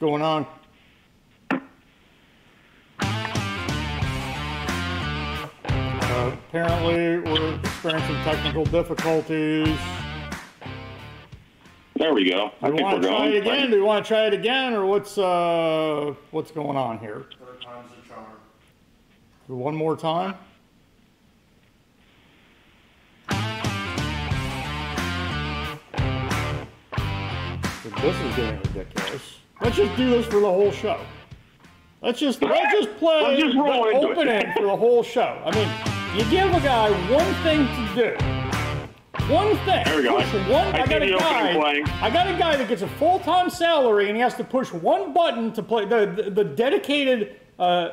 going on? Uh, apparently, we're experiencing technical difficulties. There we go. I Do we think want we're to try going. it again? Do we want to try it again, or what's uh what's going on here? Third time's the charm. One more time. This is getting ridiculous. Let's just do this for the whole show. Let's just let's just play Let's just roll the into it. opening for the whole show. I mean, you give a guy one thing to do. One thing. There we go. Push one. I I, got a guy. I got a guy that gets a full-time salary and he has to push one button to play. The the, the dedicated uh,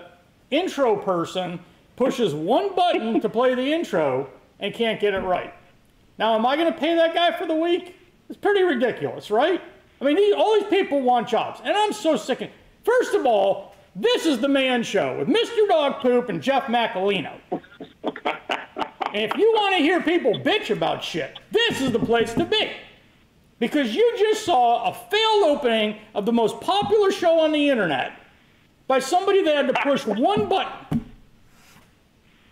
intro person pushes one button to play the intro and can't get it right. Now, am I going to pay that guy for the week? It's pretty ridiculous, right? I mean, all these people want jobs, and I'm so sick of. First of all, this is the Man Show with Mr. Dog Poop and Jeff Macolino. And if you want to hear people bitch about shit, this is the place to be. Because you just saw a failed opening of the most popular show on the internet by somebody that had to push one button.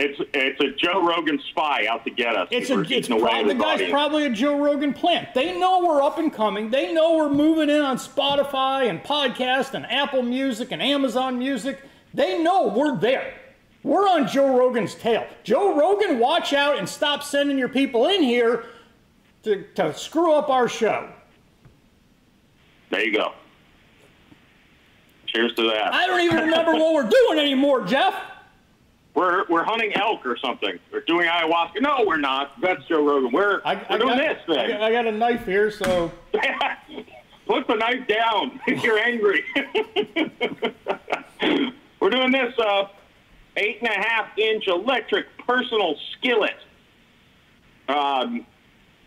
It's it's a Joe Rogan spy out to get us. It's a, it's probably, the guy's audience. probably a Joe Rogan plant. They know we're up and coming. They know we're moving in on Spotify and podcast and Apple Music and Amazon Music. They know we're there. We're on Joe Rogan's tail. Joe Rogan, watch out and stop sending your people in here to, to screw up our show. There you go. Cheers to that. I don't even remember what we're doing anymore, Jeff. We're we're hunting elk or something. We're doing ayahuasca. No, we're not. That's Joe Rogan. We're I, we're I doing got, this I thing. got, I got a knife here, so Put the knife down if you're angry. we're doing this uh, eight and a half inch electric personal skillet. Um,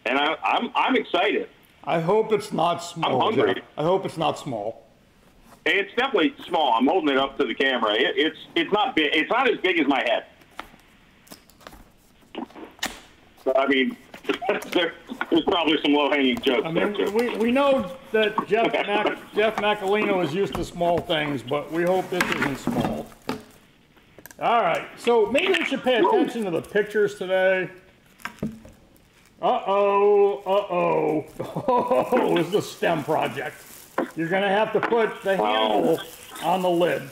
and I, I'm I'm excited. I hope it's not small. I'm hungry. Jeff. I hope it's not small. It's definitely small. I'm holding it up to the camera. It, it's it's not big. It's not as big as my head. But, I mean, there, there's probably some low hanging jokes I mean, we, we know that Jeff Mac, Jeff Macolino is used to small things, but we hope this isn't small. All right, so maybe we should pay attention to the pictures today. Uh-oh, uh-oh. Oh, this is a STEM project. You're gonna have to put the handle on the lid.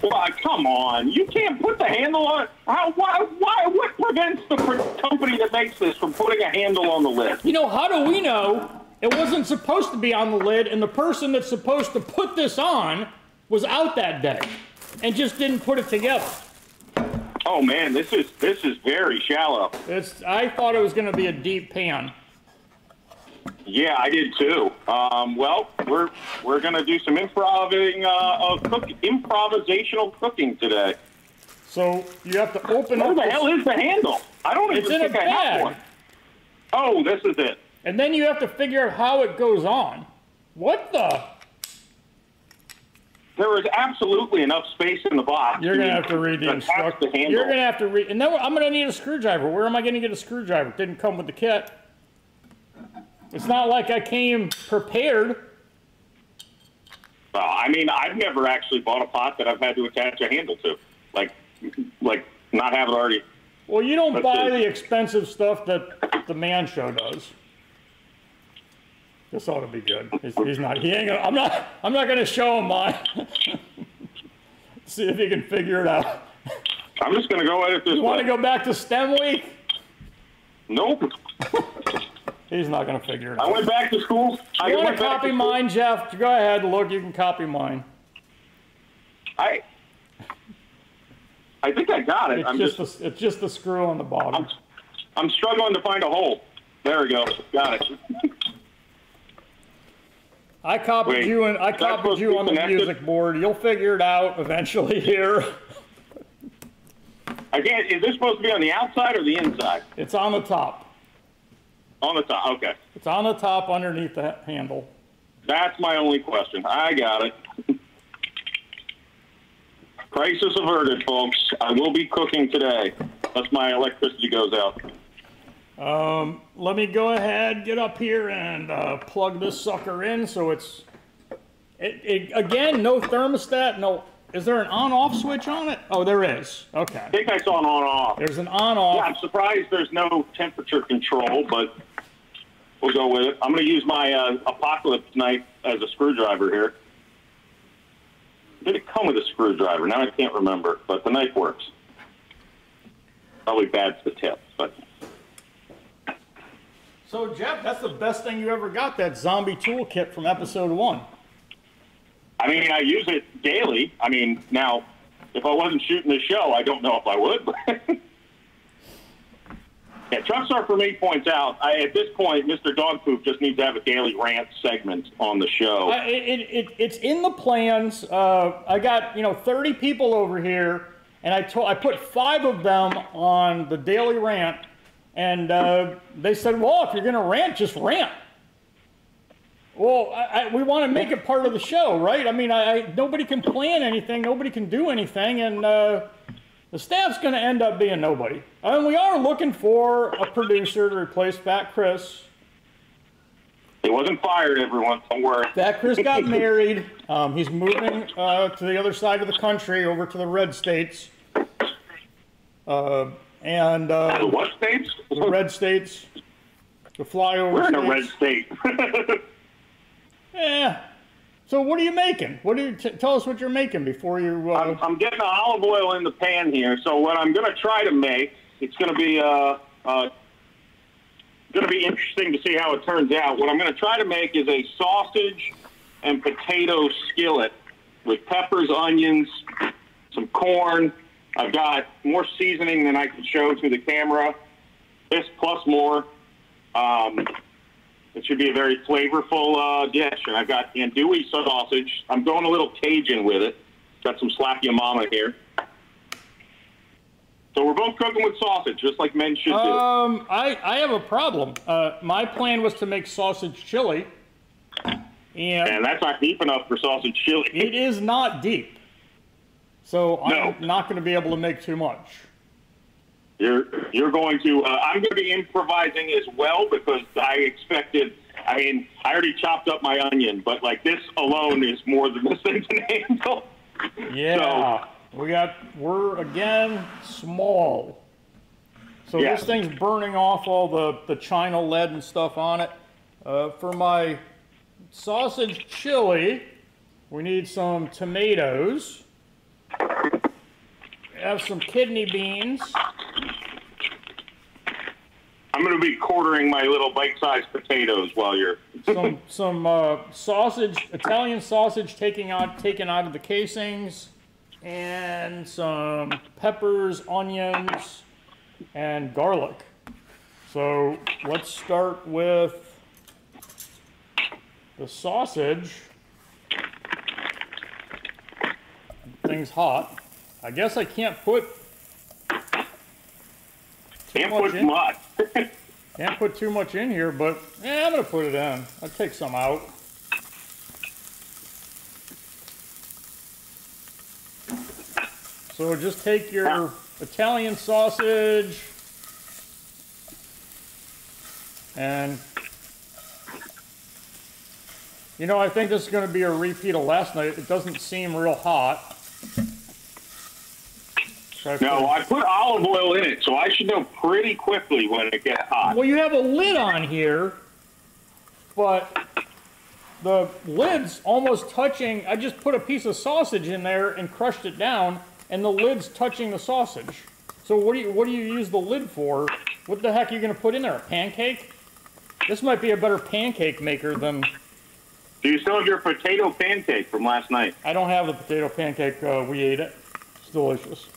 Why, come on! You can't put the handle on. How? Why? Why? What prevents the company that makes this from putting a handle on the lid? You know, how do we know it wasn't supposed to be on the lid and the person that's supposed to put this on was out that day and just didn't put it together? Oh man, this is this is very shallow. It's, I thought it was going to be a deep pan. Yeah, I did too. Um, well, we're we're gonna do some improvising uh, of cook, improvisational cooking today. So you have to open Where up the this- hell is the handle? I don't It's even in a think I have one. Oh, this is it. and then you have to figure out how it goes on. What the? There is absolutely enough space in the box. You're going to have to read the instructions. You're going to have to read. And then I'm going to need a screwdriver. Where am I going to get a screwdriver? It didn't come with the kit. It's not like I came prepared. Well, I mean, I've never actually bought a pot that I've had to attach a handle to, like, like not have it already. Well, you don't buy the expensive stuff that the man show does. This ought to be good. He's, he's not. He ain't gonna. I'm not. I'm not gonna show him mine. See if he can figure it out. I'm just gonna go at it this You want to go back to STEM week? Nope. He's not gonna figure it out. I went back to school. I You want to copy mine, Jeff? Go ahead. Look, you can copy mine. I. I think I got it. It's I'm just, just. the, it's just the screw on the bottom. I'm, I'm struggling to find a hole. There we go. Got it. I copied Wait, you and I copied you on the connected? music board. You'll figure it out eventually here. I can't. Is this supposed to be on the outside or the inside? It's on the top. On the top. Okay. It's on the top underneath the handle. That's my only question. I got it. Crisis averted, folks. I will be cooking today. Unless my electricity goes out. Um, let me go ahead, get up here and uh, plug this sucker in so it's It, it, again, no thermostat, no. Is there an on-off switch on it? Oh, there is. Okay. I think I saw an on-off. There's an on-off. Yeah, I'm surprised there's no temperature control, but we'll go with it. I'm going to use my uh, Apocalypse knife as a screwdriver here. Did it come with a screwdriver? Now I can't remember, but the knife works. Probably bad's the tip, but So, Jeff, that's the best thing you ever got. That zombie toolkit from episode one. I mean, I use it daily. I mean, now if I wasn't shooting the show, I don't know if I would. Yeah, Truck Star for me points out I, at this point, Mr. Dog Poop just needs to have a daily rant segment on the show. I, it, it, it's in the plans. Uh, I got you know 30 people over here, and I told I put five of them on the daily rant, and uh, they said, "Well, if you're gonna rant, just rant." Well, I, I, we want to make it part of the show, right? I mean, nobody can plan anything, nobody can do anything, and uh, the staff's going to end up being nobody. And we are looking for a producer to replace Fat Chris. He wasn't fired, everyone. Don't worry. That Chris got married. Um, he's moving uh, to the other side of the country, over to the red states. Uh, and The uh, what states? the red states, the flyover We're in a red state. Yeah. So what are you making? What do you t- tell us what you're making before you? Uh, I'm, I'm getting the olive oil in the pan here. So what I'm going to try to make, it's going to be uh, uh, going to be interesting to see how it turns out. What I'm going to try to make is a sausage and potato skillet with peppers, onions, some corn. I've got more seasoning than I can show to the camera. This plus more. Um, it should be a very flavorful uh, dish. And I've got andouille sausage. I'm going a little Cajun with it. Got some slap your mama here. So we're both cooking with sausage, just like men should do. um, I I have a problem. Uh, my plan was to make sausage chili, and and that's not deep enough for sausage chili. it is not deep. So I'm not going to be able to make too much. You're you're going to. Uh, I'm going to be improvising as well because I expected. I mean, I already chopped up my onion, but like this alone is more than this thing can handle. Yeah. so, we got, we're again small. So Yeah. this thing's burning off all the, the china lead and stuff on it. Uh, for my sausage chili, we need some tomatoes. Have some kidney beans. I'm going to be quartering my little bite-sized potatoes while you're. some some uh, sausage, Italian sausage taking out taken out of the casings, and some peppers, onions, and garlic. So let's start with the sausage. Thing's hot. I guess I can't put Can't put in. much. Can't put too much in here, but yeah, I'm gonna put it in. I'll take some out. So just take your Italian sausage and you know, I think this is gonna be a repeat of last night. It doesn't seem real hot. No, I put olive oil in it, so I should know pretty quickly when it gets hot. Well, you have a lid on here, but the lid's almost touching. I just put a piece of sausage in there and crushed it down, and the lid's touching the sausage. So what do you what do you use the lid for? What the heck are you gonna put in there? A pancake? This might be a better pancake maker than Do you still have your potato pancake from last night? I don't have the potato pancake. Uh, we ate it. It's delicious.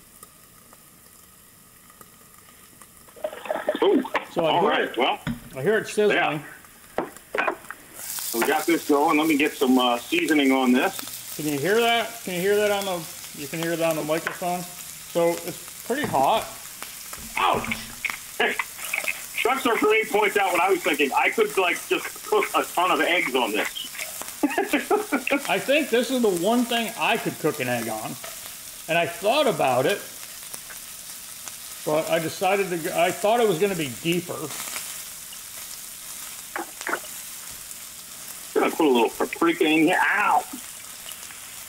Ooh. So I All hear right. it. Well, I hear it sizzling. Yeah. so we got this going. Let me get some uh, seasoning on this. Can you hear that? Can you hear that on the? You can hear that on the microphone. So it's pretty hot. Ouch! Hey, Truck Surfer 8 points out what I was thinking. I could like just cook a ton of eggs on this. I think this is the one thing I could cook an egg on, and I thought about it, but I decided to. go- I thought it was going to be deeper. gonna put a little paprika in here. Ow!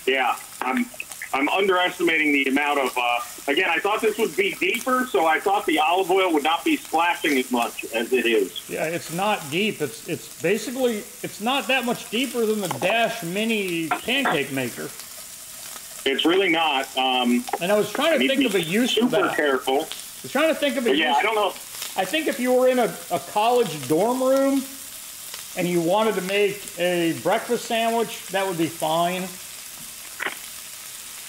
Yeah, I'm I'm underestimating the amount of. Uh, again, I thought this would be deeper, so I thought the olive oil would not be splashing as much as it is. Yeah, it's not deep. It's it's basically it's not that much deeper than the Dash Mini pancake maker. It's really not. Um, And I was trying to think of a use for super that. I careful. Was trying to think of a But yeah. I don't know. I think if you were in a, a college dorm room and you wanted to make a breakfast sandwich, that would be fine.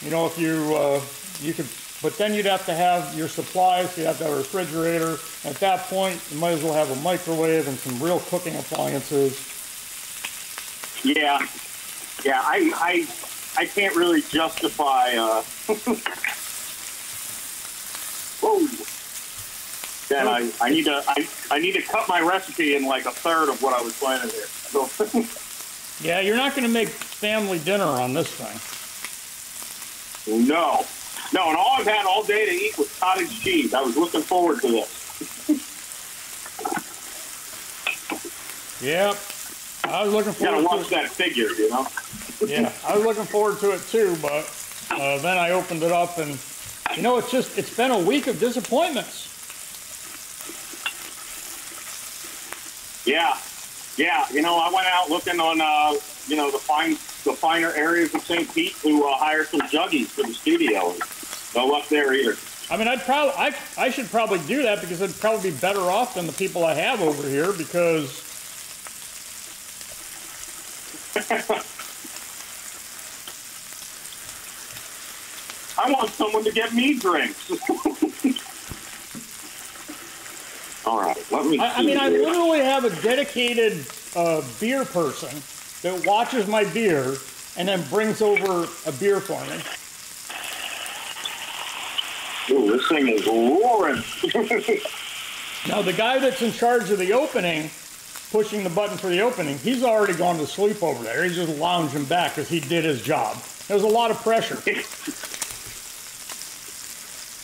You know, if you uh, you could, but then you'd have to have your supplies. You'd have to have a refrigerator. At that point, you might as well have a microwave and some real cooking appliances. Yeah, yeah. I I I can't really justify. Uh, Then I, I need to I, I need to cut my recipe in like a third of what I was planning here. So, Yeah, you're not going to make family dinner on this thing. no, no. And all I've had all day to eat was cottage cheese. I was looking forward to this. Yep. I was looking You gotta forward watch to that figure, you know. Yeah, I was looking forward to it too, but uh, then I opened it up and you know it's just it's been a week of disappointments. Yeah, yeah. You know, I went out looking on, uh, you know, the fine, the finer areas of St. Pete to uh, hire some juggies for the studio. No luck there either. I mean, I'd probably I I should probably do that because I'd probably be better off than the people I have over here because I want someone to get me drinks. All right, let me. I, I mean I here. literally have a dedicated uh, beer person that watches my beer and then brings over a beer for me. Ooh, this thing is roaring. Now the guy that's in charge of the opening, pushing the button for the opening, he's already gone to sleep over there. He's just lounging back because he did his job. There's a lot of pressure.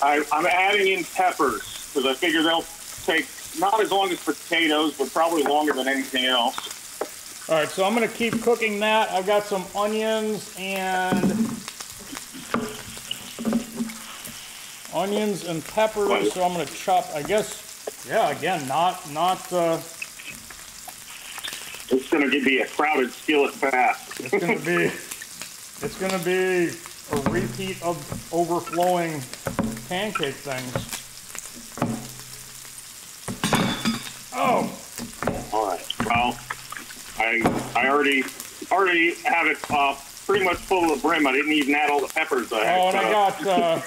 I, I'm adding in peppers because I figure they'll take not as long as potatoes, but probably longer than anything else. All right, so I'm gonna keep cooking that. I've got some onions and onions and peppers. So I'm gonna chop. I guess, yeah. Again, not not. Uh, It's going to be a crowded skillet fast. it's gonna be. It's gonna be a repeat of overflowing pancake things. Oh, All right. Well, I I already already have it uh, pretty much full the brim. I didn't even add all the peppers. I had Oh, and I got, uh,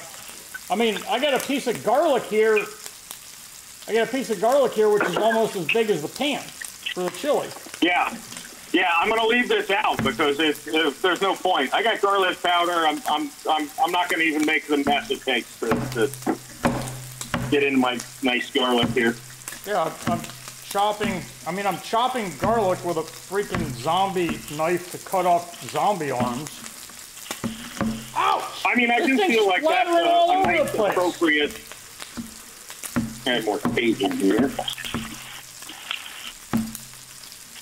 I mean, I got a piece of garlic here. I got a piece of garlic here, which is almost as big as the pan for the chili. Yeah. Yeah, I'm going to leave this out because it, there's no point. I got garlic powder. I'm I'm I'm, I'm not going to even make the mess it takes to, to get into my nice garlic here. Yeah, I'm chopping, I mean, I'm chopping garlic with a freaking zombie knife to cut off zombie arms. Ouch! I mean, I This do feel like that's a, a nice, appropriate. Add more Cajun here.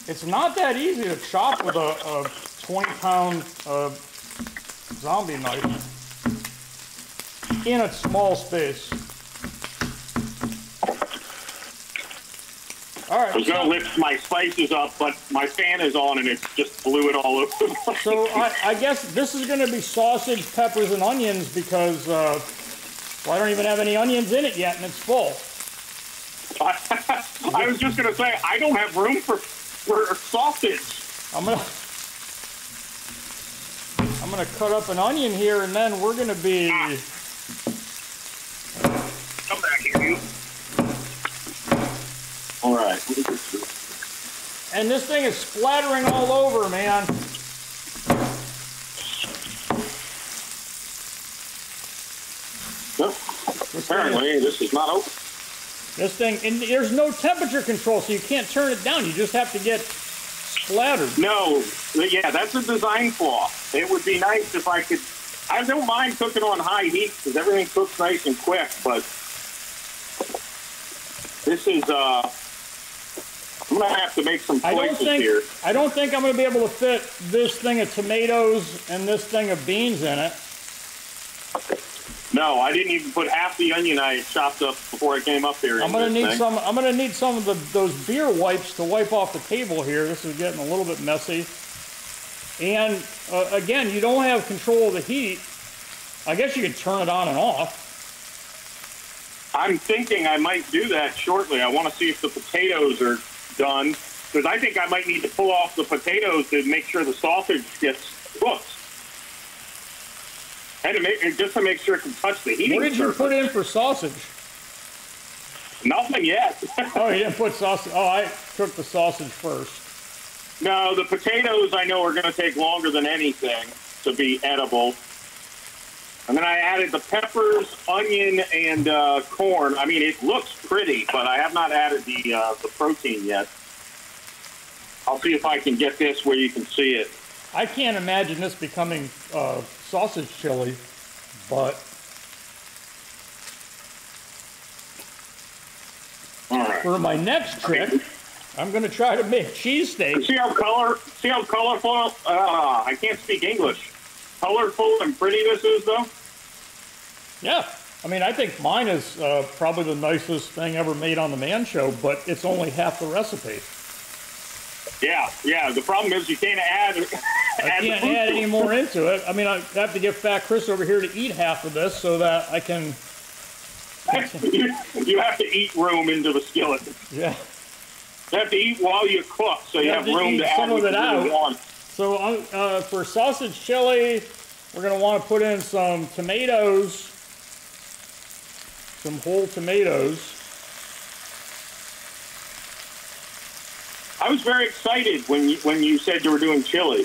It's not that easy to chop with a, a 20 pound uh, zombie knife in a small space. All I was right, going to lift my spices up, but my fan is on and it just blew it all over so I, I guess this is going to be sausage, peppers, and onions because uh, well, I don't even have any onions in it yet, and it's full. I was just going to say, I don't have room for, for sausage. I'm gonna I'm gonna cut up an onion here, and then we're gonna be Come back here, you. All right. And this thing is splattering all over, man. Nope. Apparently, this is not open. This thing, and there's no temperature control, so you can't turn it down. You just have to get splattered. No, yeah, that's a design flaw. It would be nice if I could. I don't mind cooking on high heat because everything cooks nice and quick, but this is uh, I'm gonna have to make some I don't think here. I don't think I'm going to be able to fit this thing of tomatoes and this thing of beans in it. No, I didn't even put half the onion I chopped up before I came up here. I'm going to need thing. some. I'm going to need some of the, those beer wipes to wipe off the table here. This is getting a little bit messy. And uh, again, you don't have control of the heat. I guess you could turn it on and off. I'm thinking I might do that shortly. I want to see if the potatoes are done because I think I might need to pull off the potatoes to make sure the sausage gets cooked. And to make and just to make sure it can touch the heating What did you put in for sausage? Nothing yet. Oh, you didn't put sausage. Oh, I cooked the sausage first. no, the potatoes I know are going to take longer than anything to be edible. And then I added the peppers, onion, and uh, corn. I mean, it looks pretty, but I have not added the uh, the protein yet. I'll see if I can get this where you can see it. I can't imagine this becoming uh, sausage chili, but All right. for my next trick, I'm going to try to make cheesesteak. See how color? See how colorful? Uh, I can't speak English. Colorful and pretty this is, though. Yeah. I mean, I think mine is uh, probably the nicest thing ever made on the Man Show, but it's only half the recipe. Yeah, yeah. The problem is you can't add. I add can't add any more into it. I mean, I have to get Fat Chris over here to eat half of this so that I can. you, have to eat room into the skillet. Yeah. You have to eat while you cook, so you, You have, have to room eat to add some of what it you out. want. So uh, uh, for sausage chili, we're going to want to put in some tomatoes, some whole tomatoes. I was very excited when you, when you said you were doing chili.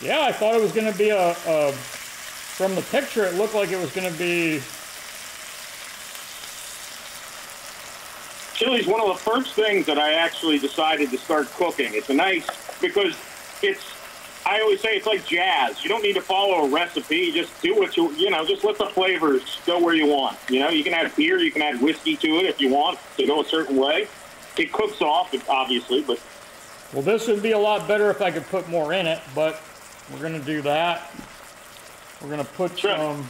Yeah, I thought it was going to be a, a. From the picture, it looked like it was going to be. Chili's one of the first things that I actually decided to start cooking. It's a nice because it's. I always say it's like jazz. You don't need to follow a recipe. Just do what you you know. Just let the flavors go where you want. You know, you can add beer, you can add whiskey to it if you want to go a certain way. It cooks off, obviously, but Well, this would be a lot better if I could put more in it, but we're going to do that. We're going to put Sure. some.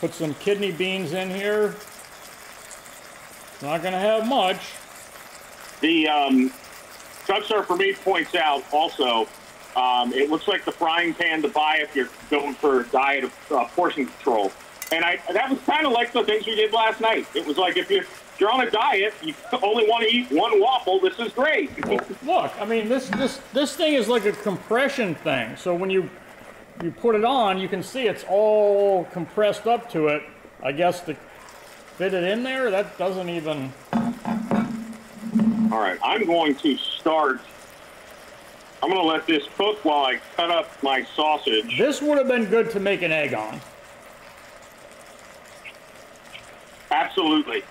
Put some kidney beans in here. Not going to have much. The um, Chuck for Me points out also, um, it looks like the frying pan to buy if you're going for a diet of uh, portion control. And I that was kind of like the things we did last night. It was like if you're, you're on a diet, you only want to eat one waffle. This is great. Look, I mean, this this this thing is like a compression thing. So when you you put it on, you can see it's all compressed up to it. I guess to fit it in there, that doesn't even. All right, I'm going to start. I'm going to let this cook while I cut up my sausage. This would have been good to make an egg on. Absolutely.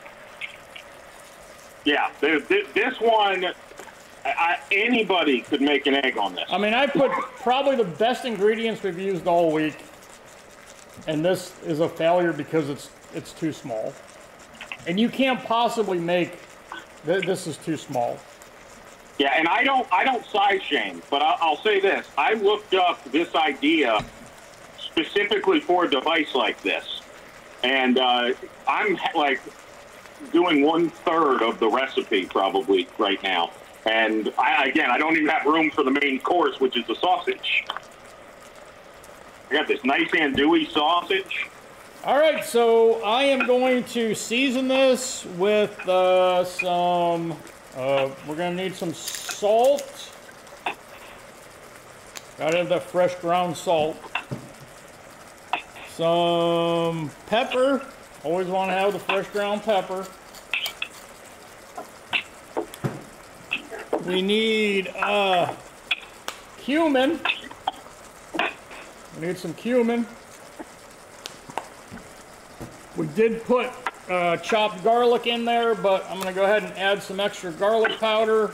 Yeah, th- th- this one, I, anybody could make an egg on this. I mean, I put probably the best ingredients we've used all week, and this is a failure because it's it's too small, and you can't possibly make. Th- This is too small. Yeah, and I don't, I don't size shame, but I'll, I'll say this: I looked up this idea specifically for a device like this, and uh, I'm like doing one third of the recipe probably right now. And I, again, I don't even have room for the main course, which is the sausage. I got this nice andouille sausage. All right, so I am going to season this with uh, some. Uh, we're to need some salt. Gotta have that fresh ground salt. Some pepper. Always want to have the fresh ground pepper. We need uh, cumin. We need some cumin. We did put uh, chopped garlic in there, but I'm going to go ahead and add some extra garlic powder.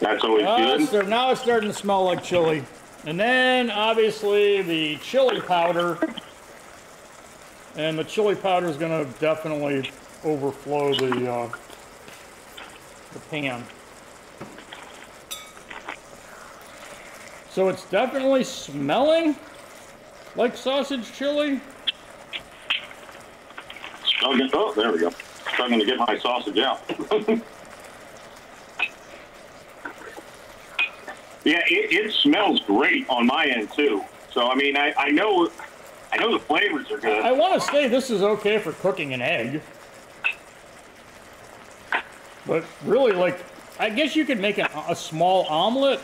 That's always Uh, good. so now it's starting to smell like chili. And then obviously the chili powder. And the chili powder is going to definitely overflow the uh, the pan. So it's definitely smelling like sausage chili. Oh, oh, there we go. Struggling to get my sausage out. yeah, it, it smells great on my end too. So I mean, I, I know, I know the flavors are good. I want to say this is okay for cooking an egg. But really, like, I guess you could make an, a small omelet.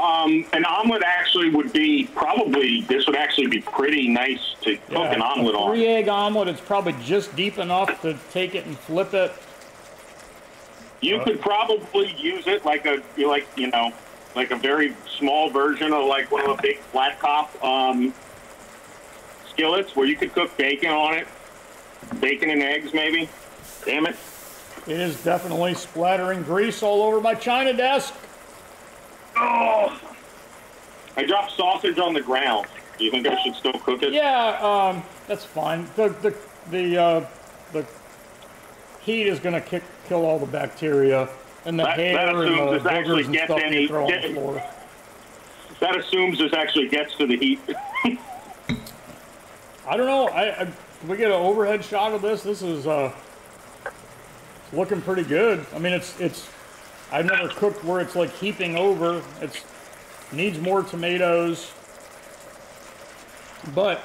Um, an omelet actually would be probably this would actually be pretty nice to cook Yeah, an omelet a on. three egg omelet. It's probably just deep enough to take it and flip it. You could probably use it like a like you know like a very small version of like one of the big flat top um, skillets where you could cook bacon on it, bacon and eggs maybe. Damn it! It is definitely splattering grease all over my china desk. Oh, I dropped sausage on the ground. Do you think I should still cook it? Yeah, um, that's fine. The the the uh, the heat is gonna kick, kill all the bacteria and the That- hair that and the boogers and gets stuff any- you throw on the floor. That assumes this actually gets to the heat. I don't know. I, I can we get an overhead shot of this. This is uh, looking pretty good. I mean, it's it's. I've never cooked where it's like heaping over. It needs more tomatoes. But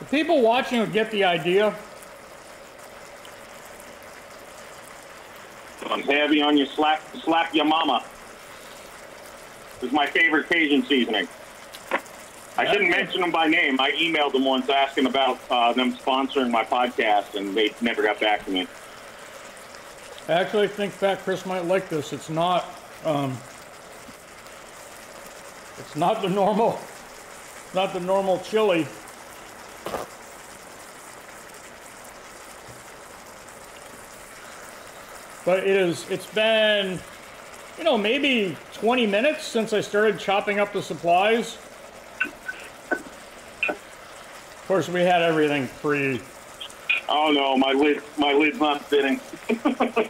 the people watching will get the idea. I'm heavy on you. Slap, slap your mama. This is my favorite Cajun seasoning. I didn't mention them by name. I emailed them once asking about uh, them sponsoring my podcast, and they never got back to me. I actually think Fat Chris might like this. It's not. Um, it's not the normal. Not the normal chili. But it is. It's been, you know, maybe 20 minutes since I started chopping up the supplies. Of course, we had everything pre. Oh no, my lid, my lid's not fitting.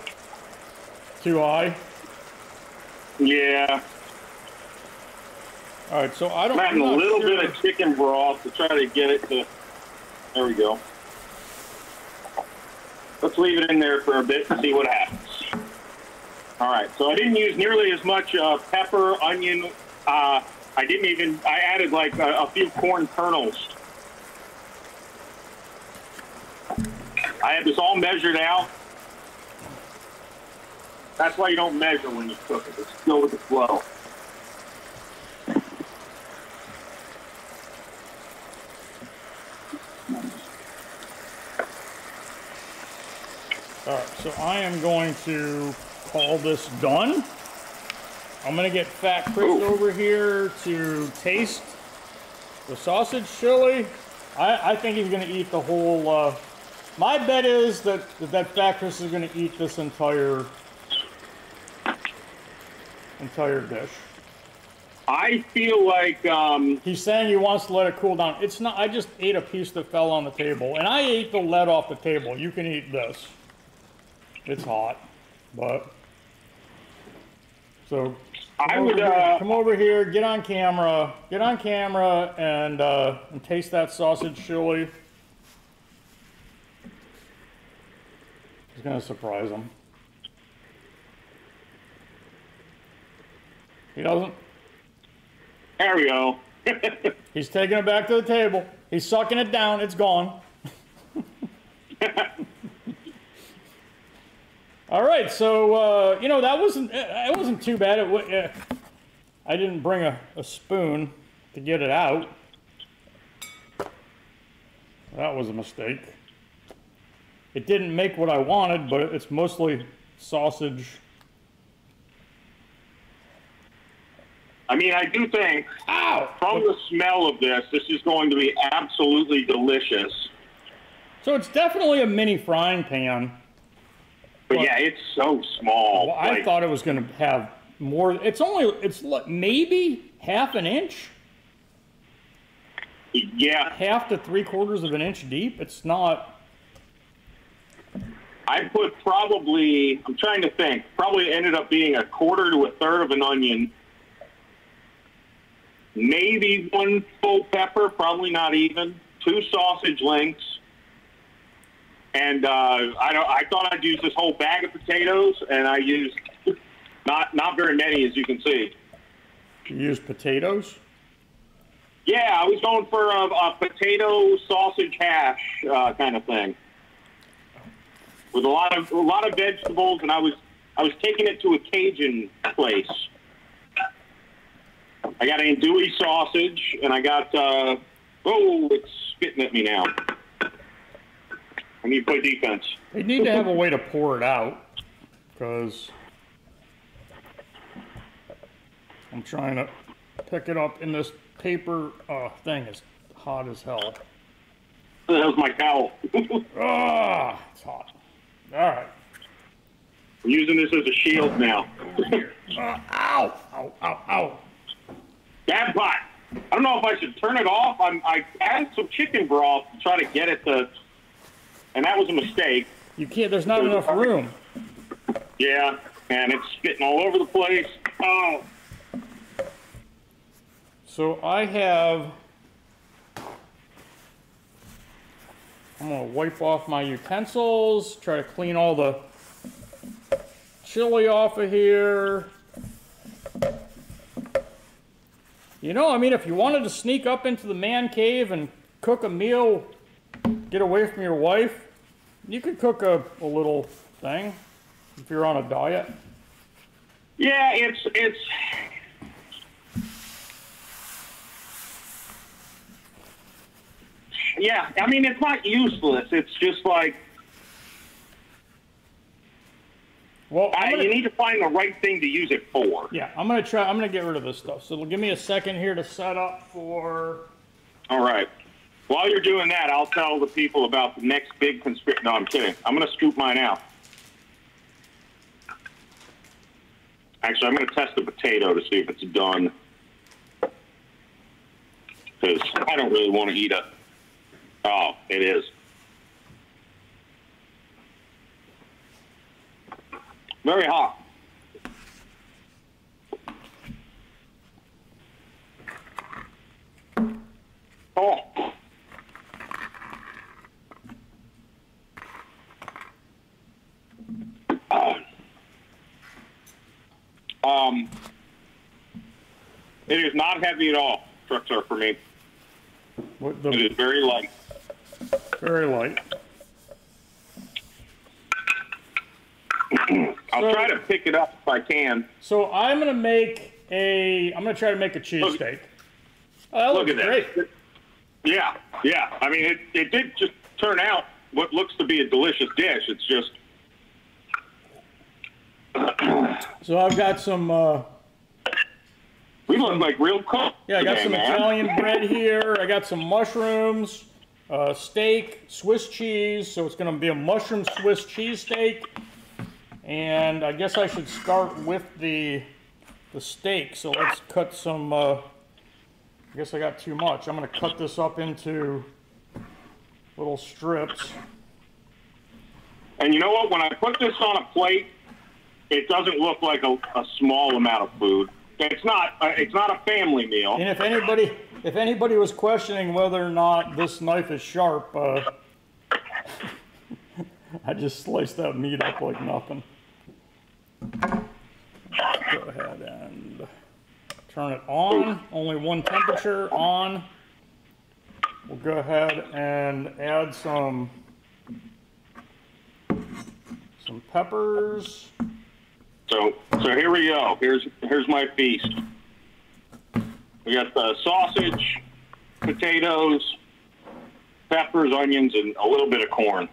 Too high. Yeah, All right, so I don't. I'm adding a little sure. bit of chicken broth to try to get it to. There we go. Let's leave it in there for a bit and see what happens. All right, so I didn't use nearly as much uh, pepper, onion. Uh, I didn't even. I added like a, a few corn kernels. I have this all measured out. That's why you don't measure when you cook it. Just go with the flow. All right, so I am going to call this done. I'm gonna get Fat Chris Ooh. over here to taste the sausage chili. I, I think he's gonna eat the whole. Uh, my bet is that that Fat Chris is gonna eat this entire entire dish. I feel like um, He's saying he wants to let it cool down. It's not. I just ate a piece that fell on the table, and I ate the lead off the table. You can eat this. It's hot, but so. I would. here- Uh, come over here, get on camera, get on camera, and uh, and taste that sausage chili. He's gonna surprise him. He doesn't. there we go. He's taking it back to the table. He's sucking it down. It's gone. All right, so uh, you know that wasn't it wasn't too bad. It, uh, I didn't bring a, a spoon to get it out. That was a mistake. It didn't make what I wanted, but it's mostly sausage. I mean, I do think Ow! from the smell of this, this is going to be absolutely delicious. So it's definitely a mini frying pan. But Well- yeah, it's so small. Well, I thought it was going to have more. It's only, it's maybe half an inch, yeah, half to three quarters of an inch deep. It's not. I put probably, I'm trying to think, probably ended up being a quarter to a third of an onion, maybe one full pepper, probably not even, two sausage links, and uh, I don't. I thought I'd use this whole bag of potatoes, and I used not not very many, as you can see. You use potatoes? Yeah, I was going for a, a potato sausage hash uh, kind of thing, with a lot of a lot of vegetables, and I was I was taking it to a Cajun place. I got andouille sausage, and I got uh, oh, it's spitting at me now. I need to play defense. They need to have a way to pour it out because I'm trying to pick it up in this paper uh, thing. is hot as hell. That was my towel. Ah, it's hot. All right. I'm using this as a shield now. Uh, ow, ow, ow, ow. Bad pot. I don't know if I should turn it off. I'm, I added some chicken broth to try to get it to, and that was a mistake. You can't. There's not enough room. Yeah, and it's spitting all over the place. Oh, So I have. I'm gonna wipe off my utensils. Try to clean all the chili off of here. You know, I mean, if you wanted to sneak up into the man cave and cook a meal, get away from your wife, you could cook a, a little thing if you're on a diet. yeah, it's it's. Yeah, I mean it's not useless. It's just like Well, I'm gonna- you need to find the right thing to use it for. Yeah, I'm gonna try. I'm gonna get rid of this stuff. So give me a second here to set up for. All right. While you're doing that, I'll tell the people about the next big conspiracy. No, I'm kidding. I'm going to scoop mine out. Actually, I'm going to test the potato to see if it's done. Because I don't really want to eat it. Oh, it is. Very hot. Oh. Um, it is not heavy at all, trucks are for me. What the is very light. Very light. I'll So- try to pick it up if I can. So I'm gonna make a. I'm gonna try to make a cheesesteak. Oh, that Look looks at great. that. Yeah, yeah. I mean, it, it did just turn out what looks to be a delicious dish. It's just, So I've got some. Uh, we look like real cooks. yeah, I got today, some man. Italian bread here. I got some mushrooms, uh, steak, Swiss cheese. So it's gonna be a mushroom Swiss cheese steak. And I guess I should start with the the steak. So let's cut some. Uh, I guess I got too much. I'm gonna cut this up into little strips. And you know what? When I put this on a plate, it doesn't look like a, a small amount of food. It's not. Uh, it's not a family meal. And if anybody, if anybody was questioning whether or not this knife is sharp, uh, I just sliced that meat up like nothing. Go ahead and turn it on. Only one temperature on. We'll go ahead and add some some peppers. So, so here we go. Here's here's my feast. We got the sausage, potatoes, peppers, onions, and a little bit of corn.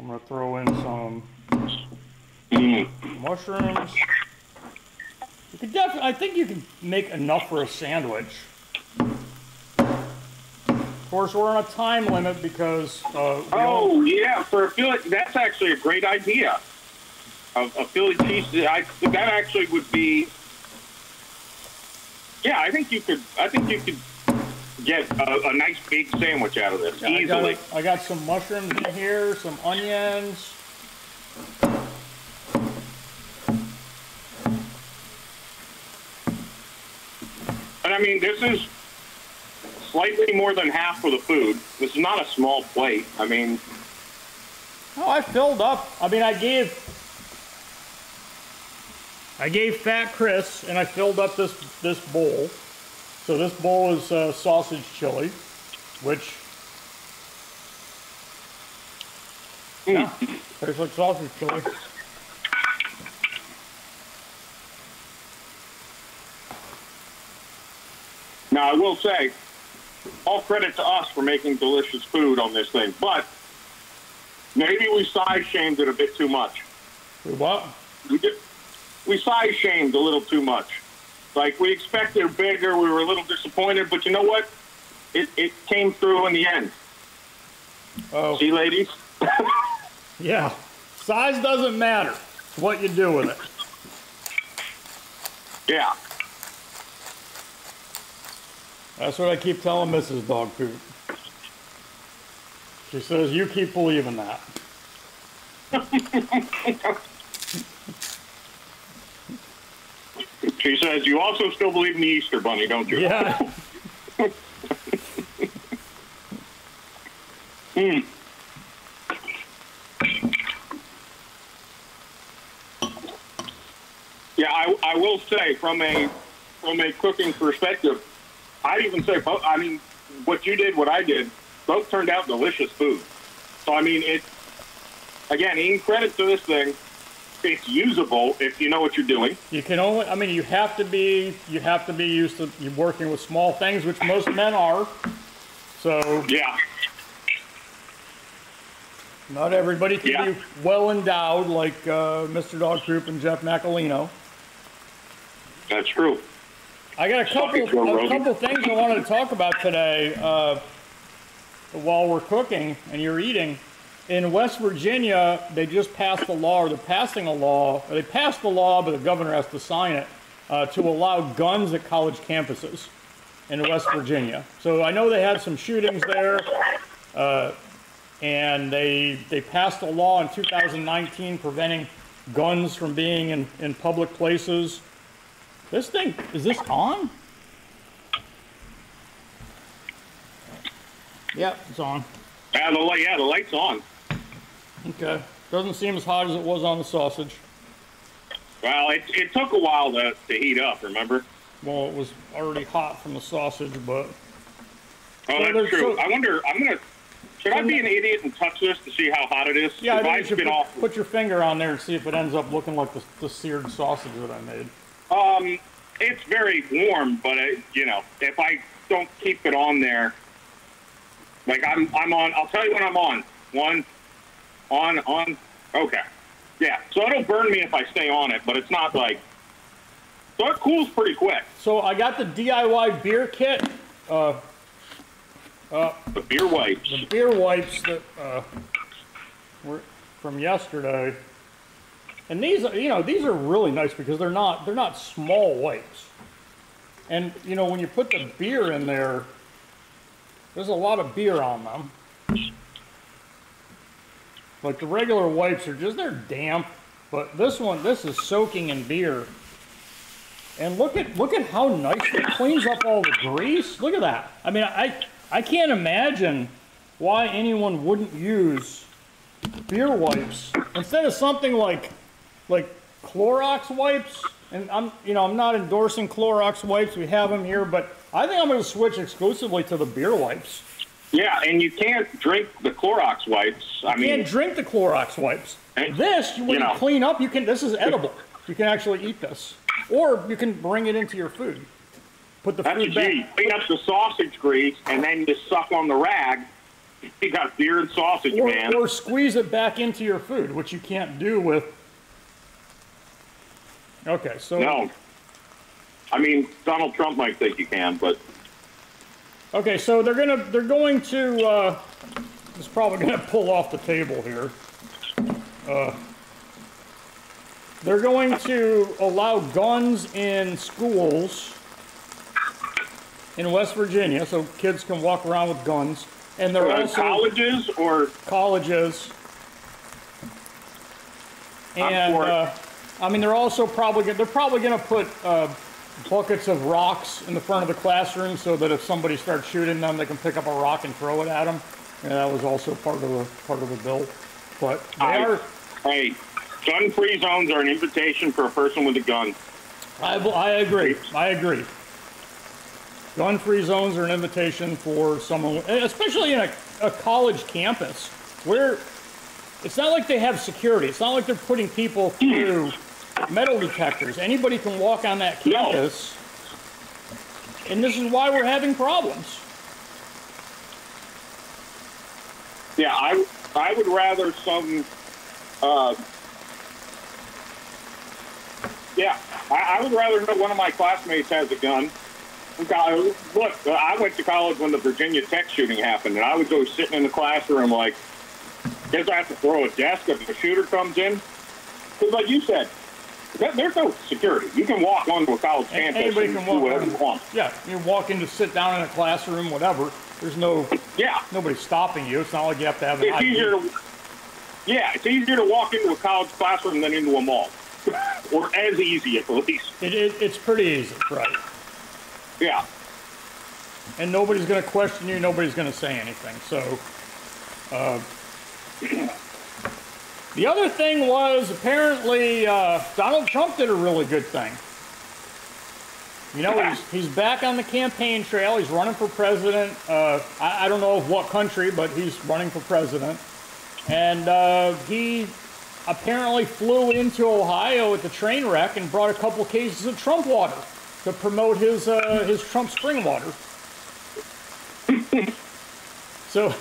I'm gonna throw in some Mm. mushrooms. You could definitely, I think you can make enough for a sandwich. Of course, we're on a time limit because uh, Oh yeah, for a Philly, that's actually a great idea. A, a Philly cheese, I, that actually would be. Yeah, I think you could. I think you could get a, a nice big sandwich out of this I got, easily. I got some mushrooms in here, some onions. And I mean, this is slightly more than half of the food. This is not a small plate. I mean, Oh, I filled up. I mean, I gave, I gave Fat Chris, and I filled up this this bowl. So this bowl is uh, sausage chili, which yeah, tastes like sausage chili. now I will say, all credit to us for making delicious food on this thing, but maybe we size shamed it a bit too much. We what? We did, we size shamed a little too much. Like we expected bigger, we were a little disappointed, but you know what? It it came through in the end. Oh, See, ladies. yeah. Size doesn't matter. It's what you do with it. Yeah. That's what I keep telling Mrs. Dog Poop. She says, you keep believing that. She says, "You also still believe in the Easter Bunny, don't you?" Yeah. Hmm. Yeah, I, I will say from a from a cooking perspective, I'd even say both. I mean, what you did, what I did, both turned out delicious food. So I mean, it again, in credit to this thing, it's usable if you know what you're doing. You can only, I mean, you have to be, you have to be used to working with small things, which most men are. So Yeah, not everybody can Yeah. be well endowed like uh, Mr. Dog Poop and Jeff Macolino. that's true. I got a couple, a couple things I wanted to talk about today uh, while we're cooking and you're eating. In West Virginia, they just passed a law, or they're passing a law, they passed the law, but the governor has to sign it, uh, to allow guns at college campuses in West Virginia. So I know they had some shootings there, uh, and they they passed a law in 2019 preventing guns from being in, in public places. This thing, is this on? Yep, it's on. Yeah, the light. Yeah, the light's on. Okay. Doesn't seem as hot as it was on the sausage. Well, it, it took a while to, to heat up. Remember? Well, it was already hot from the sausage, but Oh, there's that's true. so- I wonder. I'm gonna. Should I be an idiot and touch this to see how hot it is? yeah, I think you should put, off. put your finger on there and see if it ends up looking like the, the seared sausage that I made. Um, it's very warm, but it, you know, if I don't keep it on there, like I'm, I'm on. I'll tell you when I'm on. One, on, on. Okay, yeah. So it'll burn me if I stay on it, but it's not like. So it cools pretty quick. So I got the DIY beer kit, uh, The beer wipes. the beer wipes that uh, were from yesterday. And these, are- you know, these are really nice because they're not they're not small wipes. And you know, when you put the beer in there, there's a lot of beer on them. Like the regular wipes are just they're damp, but this one this is soaking in beer. And look at look at how nice it cleans up all the grease. Look at that. I mean, I I can't imagine why anyone wouldn't use beer wipes instead of something like like Clorox wipes. And I'm you know I'm not endorsing Clorox wipes. We have them here, but I think I'm going to switch exclusively to the beer wipes. Yeah, and you can't drink the Clorox wipes. I You mean, can't drink the Clorox wipes. This, when you you, clean up, you can. This is edible. You can actually eat this, or you can bring it into your food. Put the that's food you back. clean up the sausage grease and then you suck on the rag. You got beer and sausage, or, man. or squeeze it back into your food, which you can't do with. Okay, so No. I mean, Donald Trump might think you can, but okay, so they're gonna they're going to. Uh, it's probably gonna pull off the table here. Uh, they're going to allow guns in schools in West Virginia, so kids can walk around with guns. And they're Uh, also colleges or colleges. And uh, I mean, they're also probably gonna, they're probably going to put uh, buckets of rocks in the front of the classroom so that if somebody starts shooting them, they can pick up a rock and throw it at them. And that was also part of the part of the bill. But they I, are. hey, gun-free zones are an invitation for a person with a gun. I, I agree. I agree. Gun-free zones are an invitation for someone, eh, especially in a, a college campus, where it's not like they have security. It's not like they're putting people through metal detectors. Anybody can walk on that No. campus, and this is why we're having problems. Yeah, I, I would rather some, uh, yeah, I, I would rather know one of my classmates has a gun. Look, I went to college when the Virginia Tech shooting happened, and I was always sitting in the classroom like, guess I have to throw a desk if the shooter comes in. Because like you said, there's no security. You can walk onto a college campus Anybody and can do walk. whatever you want. Yeah, you walk in to sit down in a classroom, whatever. There's no Yeah. nobody stopping you. It's not like you have to have an It's ID. easier to, yeah, it's easier to walk into a college classroom than into a mall, or as easy at least. It, it, it's pretty easy, right? Yeah, and nobody's going to question you. Nobody's going to say anything. So, uh, the other thing was apparently uh, Donald Trump did a really good thing. You know, he's, he's back on the campaign trail. He's running for president. Uh, I, I don't know of what country, but he's running for president. And uh, he apparently flew into Ohio at the train wreck and brought a couple cases of Trump water to promote his uh, his Trump spring water. so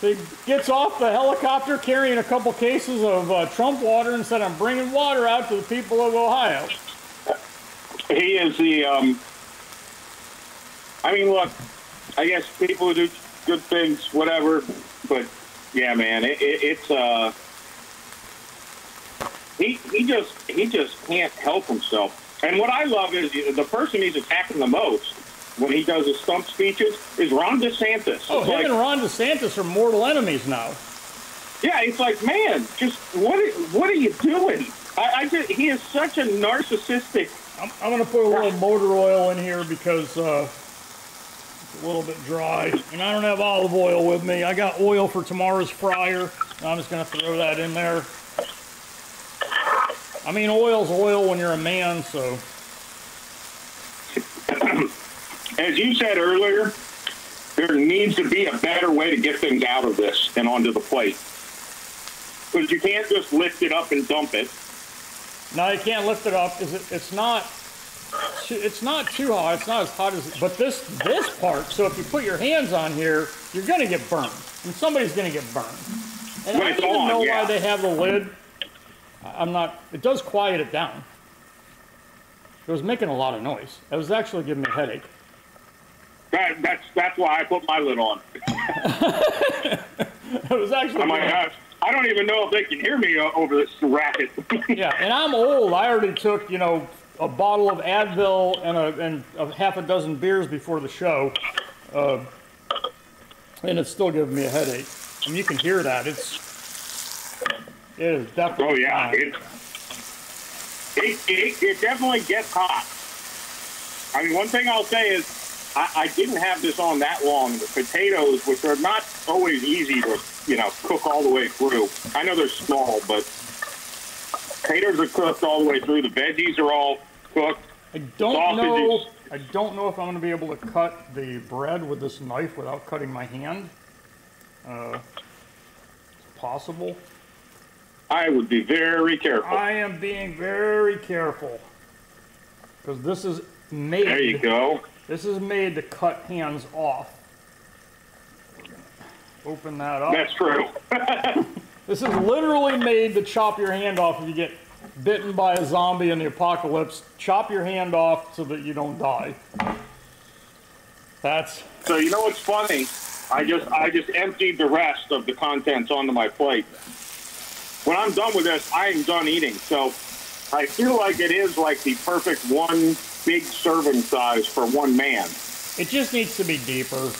he gets off the helicopter carrying a couple cases of uh, Trump water and said, "I'm bringing water out to the people of Ohio." he is the. Um, I mean, look, I guess people do good things, whatever, but yeah, man, it, it, it's uh, he he just he just can't help himself. And what I love is the person he's attacking the most when he does his stump speeches is Ron DeSantis. Oh, It's him like, and Ron DeSantis are mortal enemies now. Yeah, it's like, man, just what what are you doing? I, I just he is such a narcissistic. I'm, I'm going to put a little motor oil in here because uh, it's a little bit dry. And I don't have olive oil with me. I got oil for tomorrow's fryer. I'm just going to throw that in there. I mean, oil's oil when you're a man, so. As you said earlier, there needs to be a better way to get things out of this and onto the plate. Because you can't just lift it up and dump it. No, you can't lift it up. Is it? It's not. It's not too hot. It's not as hot as. But this this part. So if you put your hands on here, you're gonna get burned, and somebody's gonna get burned. And When I don't even on, know yeah. why they have the lid. I'm not. It does quiet it down. It was making a lot of noise. It was actually giving me a headache. That, that's that's why I put my lid on. It was actually. I might giving- have. I don't even know if they can hear me uh, over this racket. Yeah, and I'm old. I already took, you know, a bottle of Advil and a, and a half a dozen beers before the show, uh, and it's still giving me a headache. Mean, you can hear that. It's it is definitely. oh yeah, it, it it it definitely gets hot. I mean, one thing I'll say is. I, I didn't have this on that long. The potatoes, which are not always easy to, you know, cook all the way through. I know they're small, but potatoes are cooked all the way through. The veggies are all cooked. I don't know. I don't know if I'm going to be able to cut the bread with this knife without cutting my hand. Uh, it's possible. I would be very careful. I am being very careful because this is made. There you go. This is made to cut hands off. Open that up. That's true. This is literally made to chop your hand off if you get bitten by a zombie in the apocalypse. Chop your hand off so that you don't die. That's So you know what's funny? I just I just emptied the rest of the contents onto my plate. When I'm done with this, I am done eating. So I feel like it is like the perfect one big serving size for one man. It just needs to be deeper.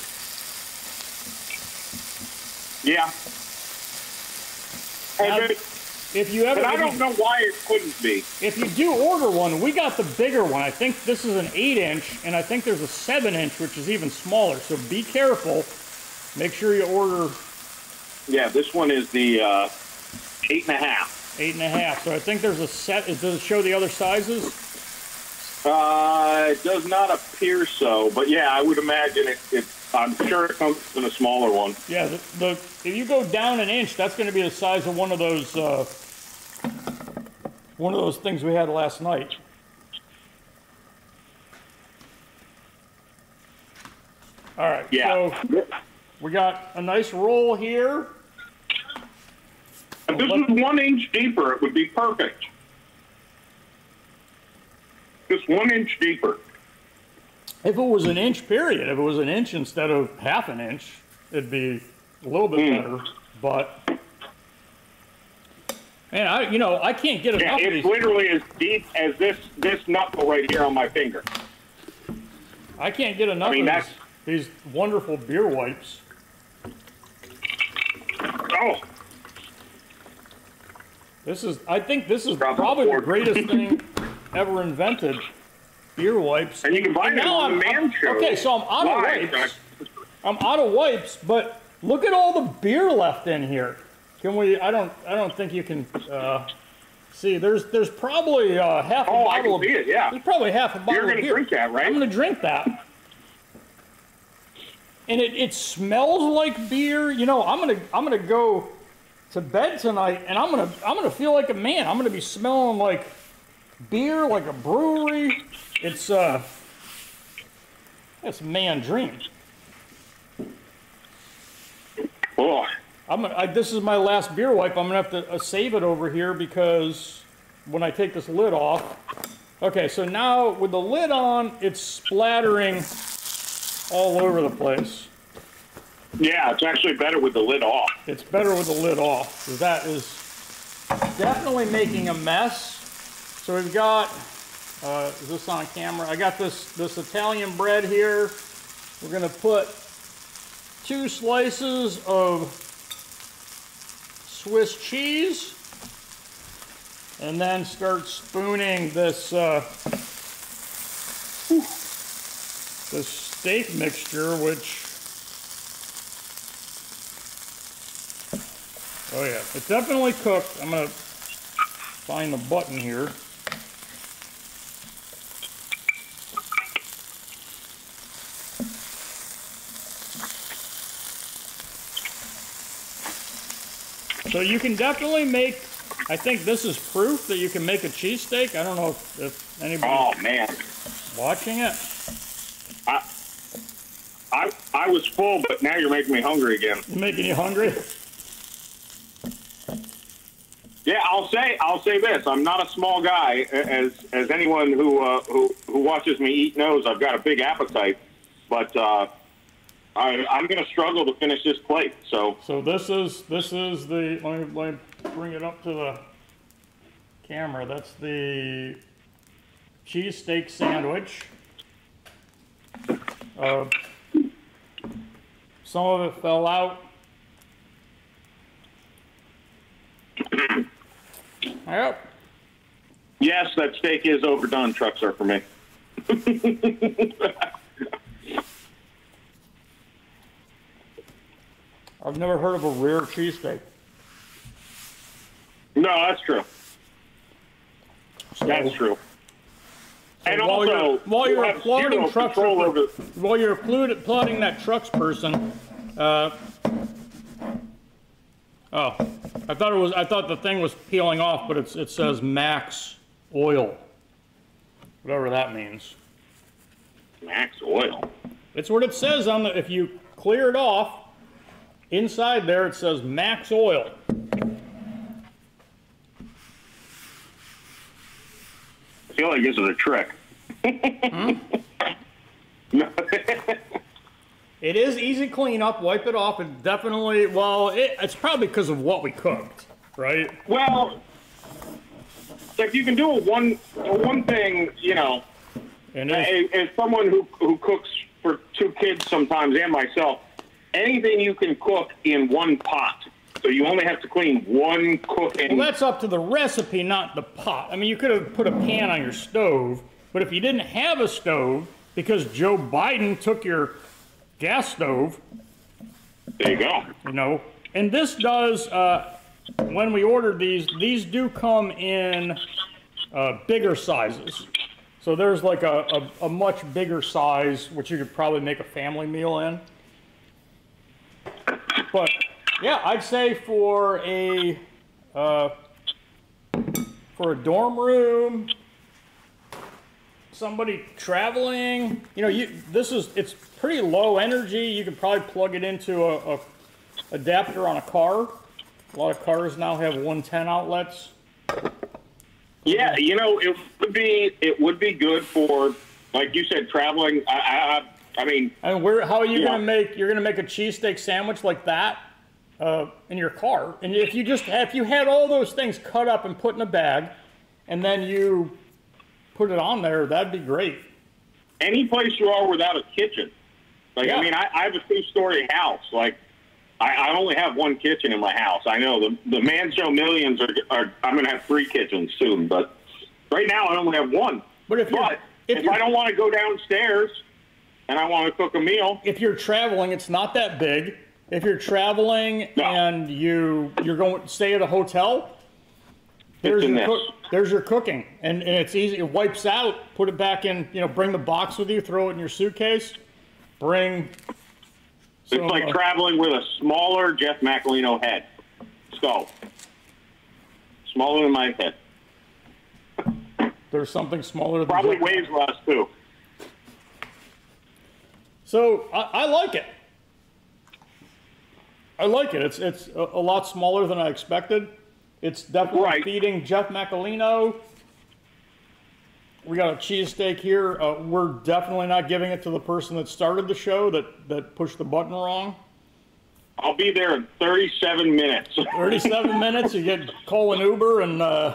Yeah. Now, And If you ever, but I don't know why it couldn't be. If you do order one, we got the bigger one. I think this is an 8 inch, and I think there's a 7 inch, which is even smaller. So be careful. Make sure you order Yeah, this one is the uh, eight and a half. 8.5. So I think there's a set. Does it show the other sizes? Uh, it does not appear so, but yeah, I would imagine it. it I'm sure it comes in a smaller one. Yeah, the, the if you go down an inch, that's going to be the size of one of those uh, one of those things we had last night. All right. Yeah. So we got a nice roll here. If this was one inch deeper, it would be perfect. Just one inch deeper. If it was an inch period, if it was an inch instead of half an inch, it'd be a little bit Hmm. better. But man, I you know I can't get Yeah, enough of it's literally as deep as this this knuckle right here on my finger. I can't get enough I mean, of that's- these, these wonderful beer wipes. Oh, This is, I think this is probably the the greatest thing ever invented. Beer wipes. and you can buy them on I'm- man show. Okay, so I'm out of wipes. I'm out of wipes, but look at all the beer left in here. Can we? I don't. I don't think you can uh, see. There's there's probably uh, half a Oh, I bottle can of. see it. Yeah, There's probably half a bottle you're gonna drink that, right? I'm gonna drink that. And it, it smells like beer. You know, I'm gonna I'm gonna go to bed tonight and I'm gonna I'm gonna feel like a man. I'm gonna be smelling like beer, like a brewery. It's uh it's a man dream. Oh, I'm gonna, I, this is my last beer wipe. I'm gonna have to uh, save it over here because when I take this lid off. Okay, so now with the lid on, it's splattering all over the place. yeah, it's actually better with the lid off. It's better with the lid off. That is definitely making a mess. So we've got, uh, is this on camera? I got this, this Italian bread here. We're gonna put two slices of Swiss cheese and then start spooning this, uh, this steak mixture, which Oh yeah, it's definitely cooked. I'm gonna find the button here. So you can definitely make, I think this is proof that you can make a cheesesteak. I don't know if, if anybody's Oh man, watching it. I, I I was full, but now you're making me hungry again. Making you hungry? Yeah, I'll say I'll say this: I'm not a small guy, as as anyone who uh, who who watches me eat knows. I've got a big appetite, but uh, I, I'm going to struggle to finish this plate. So So this is this is the let me, let me bring it up to the camera. That's the cheesesteak sandwich. Uh, some of it fell out. Yep. yes, that steak is overdone. Trucks are for me. I've never heard of a rare cheesesteak. No, that's true. So, That's true. and while also, you're- while you you're applauding trucks over. While you're applauding that trucks person, uh, oh, I thought it was. I thought the thing was peeling off, but it's it says Max Oil, whatever that means. Max oil. It's what it says on the. If you clear it off, inside there it says Max Oil. Feel like this is a trick. No. It is easy cleanup. Wipe it off. It definitely. Well, it, it's probably because of what we cooked, right? well, if you can do a one a one thing, you know, And as, someone who who cooks for two kids sometimes and myself. Anything you can cook in one pot, so you only have to clean one cooking. Well, that's up to the recipe, not the pot. I mean, you could have put a pan on your stove, but if you didn't have a stove, because Joe Biden took your gas stove, there you go. you know, and this does, uh, when we ordered these, these do come in uh, bigger sizes. So there's like a, a, a much bigger size, which you could probably make a family meal in. But yeah, I'd say for a uh, for a dorm room, somebody traveling, you know, you this is it's pretty low energy. You could probably plug it into a, a adapter on a car. A lot of cars now have 110 outlets. Yeah, you know, it would be it would be good for, like you said, traveling. I, I I, mean, And where how are you Yeah. gonna make you're gonna make a cheesesteak sandwich like that uh, in your car? And if you just if you had all those things cut up and put in a bag, and then you put it on there, that'd be great. any place you are without a kitchen. Like, Yeah. I mean, I, I have a two-story house. Like, I, I only have one kitchen in my house. I know the the Man Show Millions are, are I'm going to have three kitchens soon, but right now I only have one. But if but if if, I don't want to go downstairs and I want to cook a meal, If you're traveling, it's not that big. If you're traveling No. and you you're going to stay at a hotel, there's your, cook, there's your cooking, and, and it's easy. It wipes out. Put it back in. You know, bring the box with you. Throw it in your suitcase. Bring. it's like uh, traveling with a smaller Jeff Macolino head. So smaller than my head. There's something smaller than Probably weighs less too. So I, I like it. I like it. It's it's a, a lot smaller than I expected. It's definitely Right. feeding Jeff Macolino. We got a cheesesteak here. Uh, we're definitely not giving it to the person that started the show that, that pushed the button wrong. I'll be there in 37 minutes. 37 minutes, you get call an Uber, and uh,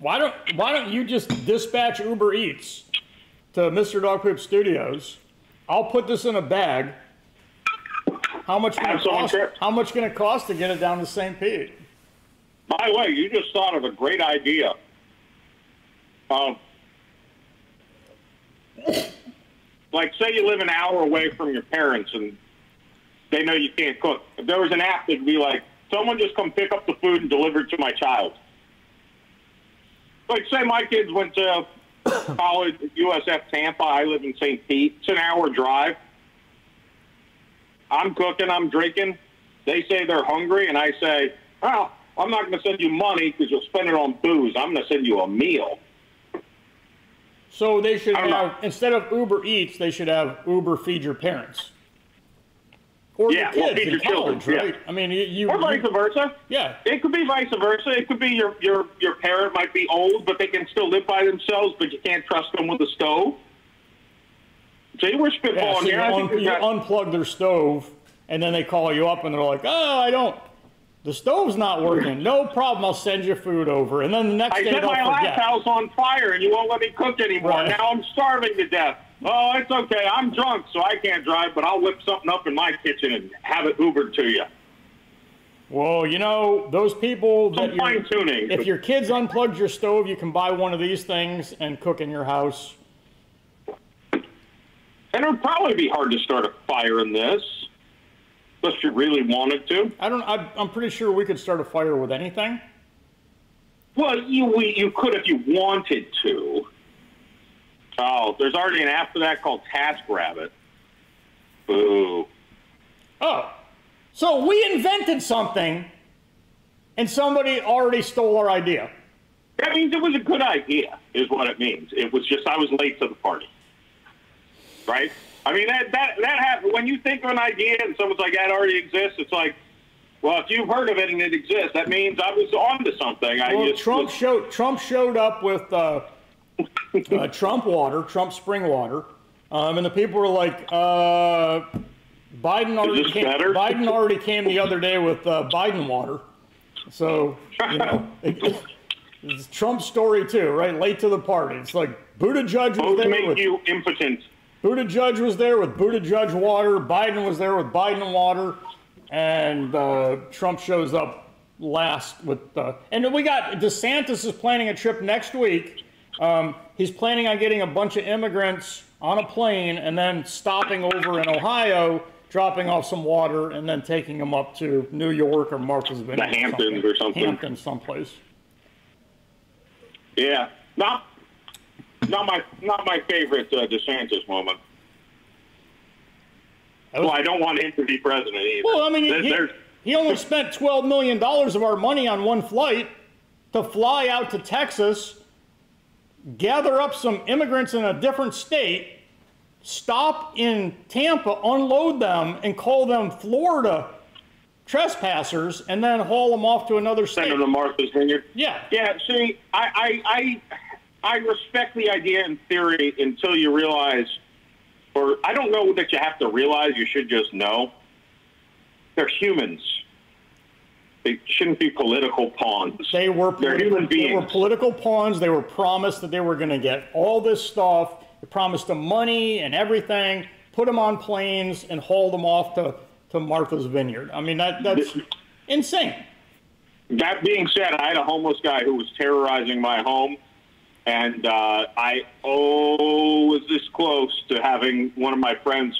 why don't why don't you just dispatch Uber Eats to Mr. Dog Poop Studios? I'll put this in a bag. How much Have someone cost? trip. How much gonna cost to get it down to St. Pete? By the way, you just thought of a great idea. Um, like, say you live an hour away from your parents and they know you can't cook. If there was an app that'd be like, someone just come pick up the food and deliver it to my child. Like, say my kids went to college at USF Tampa. I live in St. Pete. It's an hour drive. I'm cooking, I'm drinking. They say they're hungry, and I say, well, I'm not going to send you money because you'll spend it on booze. I'm going to send you a meal. So they should don't know. have instead of Uber Eats, they should have Uber Feed Your Parents. Or Yeah, your kids feed in your children, college, yeah. I mean, you, you, Or vice you- versa. yeah. It could be vice versa. It could be your, your, your parent might be old, but they can still live by themselves, but you can't trust them with a stove. See, we're Yeah, spitballing so you, here. I un- you got- unplug their stove, and then they call you up and they're like, "Oh, I don't. The stove's not working. No problem. I'll send you food over." And then the next I day set they'll my last house on fire, and you won't let me cook anymore. Right. Now I'm starving to death. Oh, it's okay. I'm drunk, so I can't drive, but I'll whip something up in my kitchen and have it Ubered to you. Well, you know those people that Some fine tuning. if your kids unplugged your stove, you can buy one of these things and cook in your house. And it would probably be hard to start a fire in this, unless you really wanted to. I don't. I, I'm pretty sure we could start a fire with anything. Well, you we, you could if you wanted to. Oh, there's already an app for that called TaskRabbit. Boo. Oh, so we invented something, and somebody already stole our idea. That means it was a good idea, is what it means. It was just I was late to the party. Right? I mean that that that happens when you think of an idea and someone's like that already exists. It's like, well, if you've heard of it and it exists, that means I was onto something. I Well, just Trump was- showed Trump showed up with uh, uh, Trump water, Trump spring water, um, and the people were like, uh, "Biden already came. better? Biden already came the other day with uh, Biden water." So you know, it, it's Trump's story too, right? Late to the party. It's like Buttigieg was both there make with you impotent. Buttigieg was there with Buttigieg water. Biden was there with Biden water, and uh, Trump shows up last with. Uh, and we got DeSantis is planning a trip next week. Um, he's planning on getting a bunch of immigrants on a plane and then stopping over in Ohio, dropping off some water, and then taking them up to New York or Martha's Vineyard. The Hamptons or something. Hamptons, someplace. Yeah, not not my not my favorite uh, DeSantis moment. Was- Well, I don't want him to be president either. Well, I mean, There- he, he only spent $12 million of our money on one flight to fly out to Texas, gather up some immigrants in a different state, stop in Tampa, unload them, and call them Florida trespassers, and then haul them off to another send state. him to Martha's Vineyard. Yeah. Yeah, see, I, I, I, I respect the idea in theory until you realize, or I don't know that you have to realize, you should just know. They're humans. They shouldn't be political pawns. They were, They're politi- human they were political pawns. They were promised that they were going to get all this stuff. They promised them money and everything, put them on planes, and haul them off to, to Martha's Vineyard. I mean, that that's insane. That being said, I had a homeless guy who was terrorizing my home, and uh, I oh was this close to having one of my friends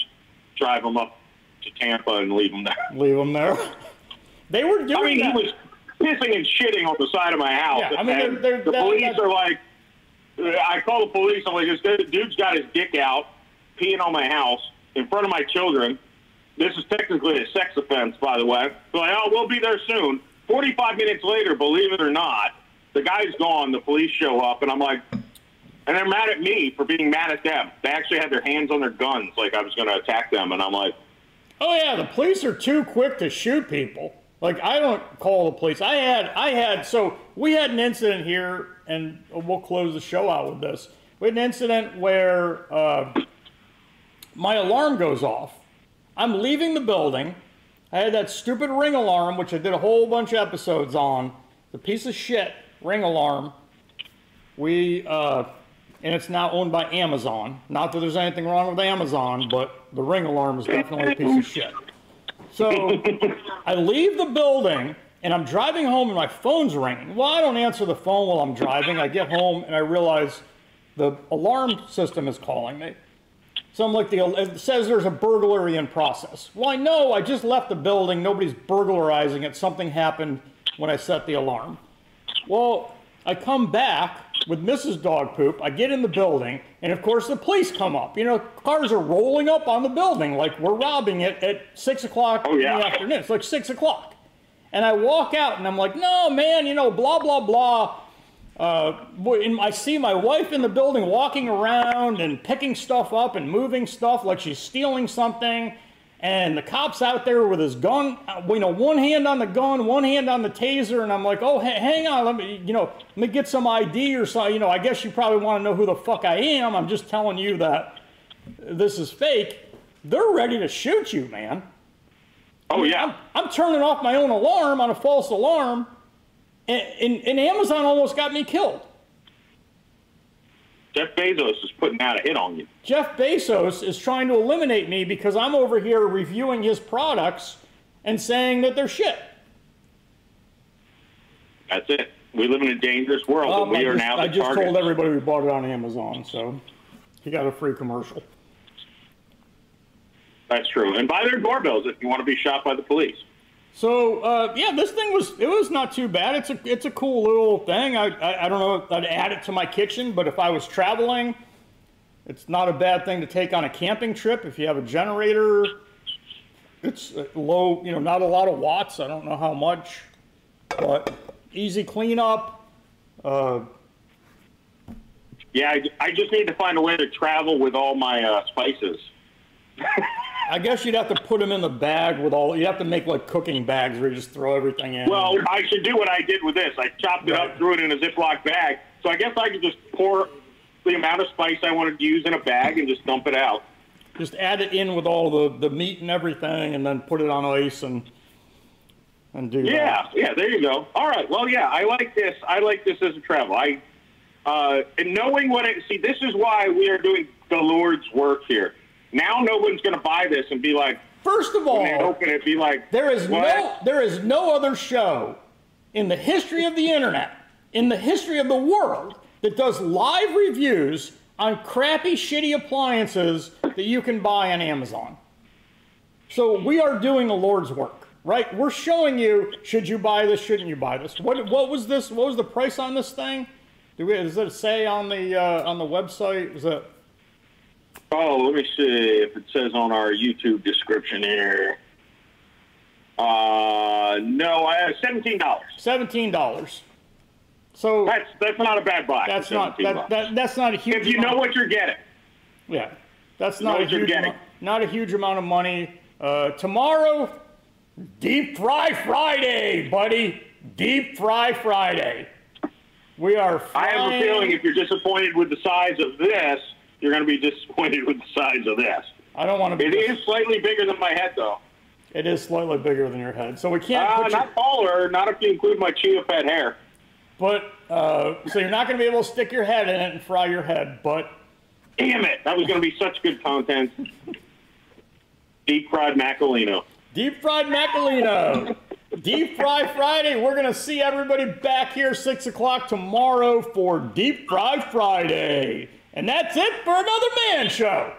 drive him up to Tampa and leave him there. Leave them there. They were doing I mean, that. he was pissing and shitting on the side of my house. Yeah, I mean, they're- they're- the that- police that- are like, I call the police. I'm like, this dude's got his dick out, peeing on my house in front of my children. This is technically a sex offense, by the way. They're like, oh, we'll be there soon. 45 minutes later, believe it or not, the guy's gone. The police show up, and I'm like, and they're mad at me for being mad at them. They actually had their hands on their guns, like I was going to attack them, and I'm like, Oh yeah, the police are too quick to shoot people. Like I don't call the police. I had I had so we had an incident here, and we'll close the show out with this. We had an incident where uh, my alarm goes off. I'm leaving the building. I had that stupid ring alarm, which I did a whole bunch of episodes on. The piece of shit ring alarm. We uh, and it's now owned by Amazon. Not that there's anything wrong with Amazon, but the ring alarm is definitely a piece of shit. So I leave the building and I'm driving home and my phone's ringing. Well, I don't answer the phone while I'm driving. I get home and I realize the alarm system is calling me. So I'm like, the, it says there's a burglary in process. Well, I know I just left the building. Nobody's burglarizing it. Something happened when I set the alarm. Well, I come back with Mrs. Dog Poop. I get in the building, and of course the police come up. You know, cars are rolling up on the building like we're robbing it at six o'clock Oh, yeah. in the afternoon. It's like six o'clock, and I walk out, and I'm like, no, man, you know, blah blah blah. Uh, and I see my wife in the building walking around and picking stuff up and moving stuff like she's stealing something. And the cop's out there with his gun, uh, you know, one hand on the gun, one hand on the taser. And I'm like, oh, ha- hang on, let me, you know, let me get some ID or something. You know, I guess you probably want to know who the fuck I am. I'm just telling you that this is fake. They're ready to shoot you, man. oh, I'm, yeah. I'm turning off my own alarm on a false alarm, and, and, and Amazon almost got me killed. Jeff Bezos is putting out a hit on you. Jeff Bezos is trying to eliminate me because I'm over here reviewing his products and saying that they're shit. That's it. We live in a dangerous world, Um, and I we are just, now I just told everybody we bought it on Amazon, so he got a free commercial. That's true. And buy their doorbells if you want to be shot by the police. So uh, yeah, this thing was it was not too bad. It's a it's a cool little thing. I, I I don't know if I'd add it to my kitchen, but if I was traveling, it's not a bad thing to take on a camping trip. If you have a generator, it's uh, low, you know, not a lot of watts. I don't know how much, but easy cleanup. Uh, Yeah, I, I just need to find a way to travel with all my uh, spices. I guess you'd have to put them in the bag with all. You have to make like cooking bags where you just throw everything in. Well, I should do what I did with this. I chopped it Right. up, threw it in a Ziploc bag. So I guess I could just pour the amount of spice I wanted to use in a bag and just dump it out. just add it in with all the, the meat and everything, and then put it on ice and and do Yeah, that. yeah, there you go. All right. Well, yeah, I like this. I like this as a travel. I uh, and knowing what it see, this is why we are doing the Lord's work here. Now no one's going to buy this and be like, First of all, they open it, be like, There is what? no there is no other show in the history of the internet, in the history of the world, that does live reviews on crappy, shitty appliances that you can buy on Amazon. So we are doing the Lord's work, right? We're showing you should you buy this, shouldn't you buy this? What what was this? What was the price on this thing? Do we, does it say on the uh, on the website? Was it Oh, let me see if it says on our YouTube description here. Uh, no, I have seventeen dollars. seventeen dollars? So That's that's not a bad buy. that's not 17 that, that that's not a huge. if you know what you're getting. Yeah, that's not a huge getting. amount, not a huge amount of money. Uh, tomorrow, deep fry Friday, buddy. Deep fry Friday. We are. I have a feeling if you're disappointed with the size of this, you're going to be disappointed with the size of this. I don't want to be. It is slightly bigger than my head, though. It is slightly bigger than your head, so we can't. Uh, not taller, not if you include my chia pet hair. but uh, so you're not going to be able to stick your head in it and fry your head. But Damn it, that was going to be such good content. Deep fried Macolino. deep fried Macolino. Deep Fry Friday. We're going to see everybody back here 6 o'clock tomorrow for Deep Fry Friday. And that's it for another man show.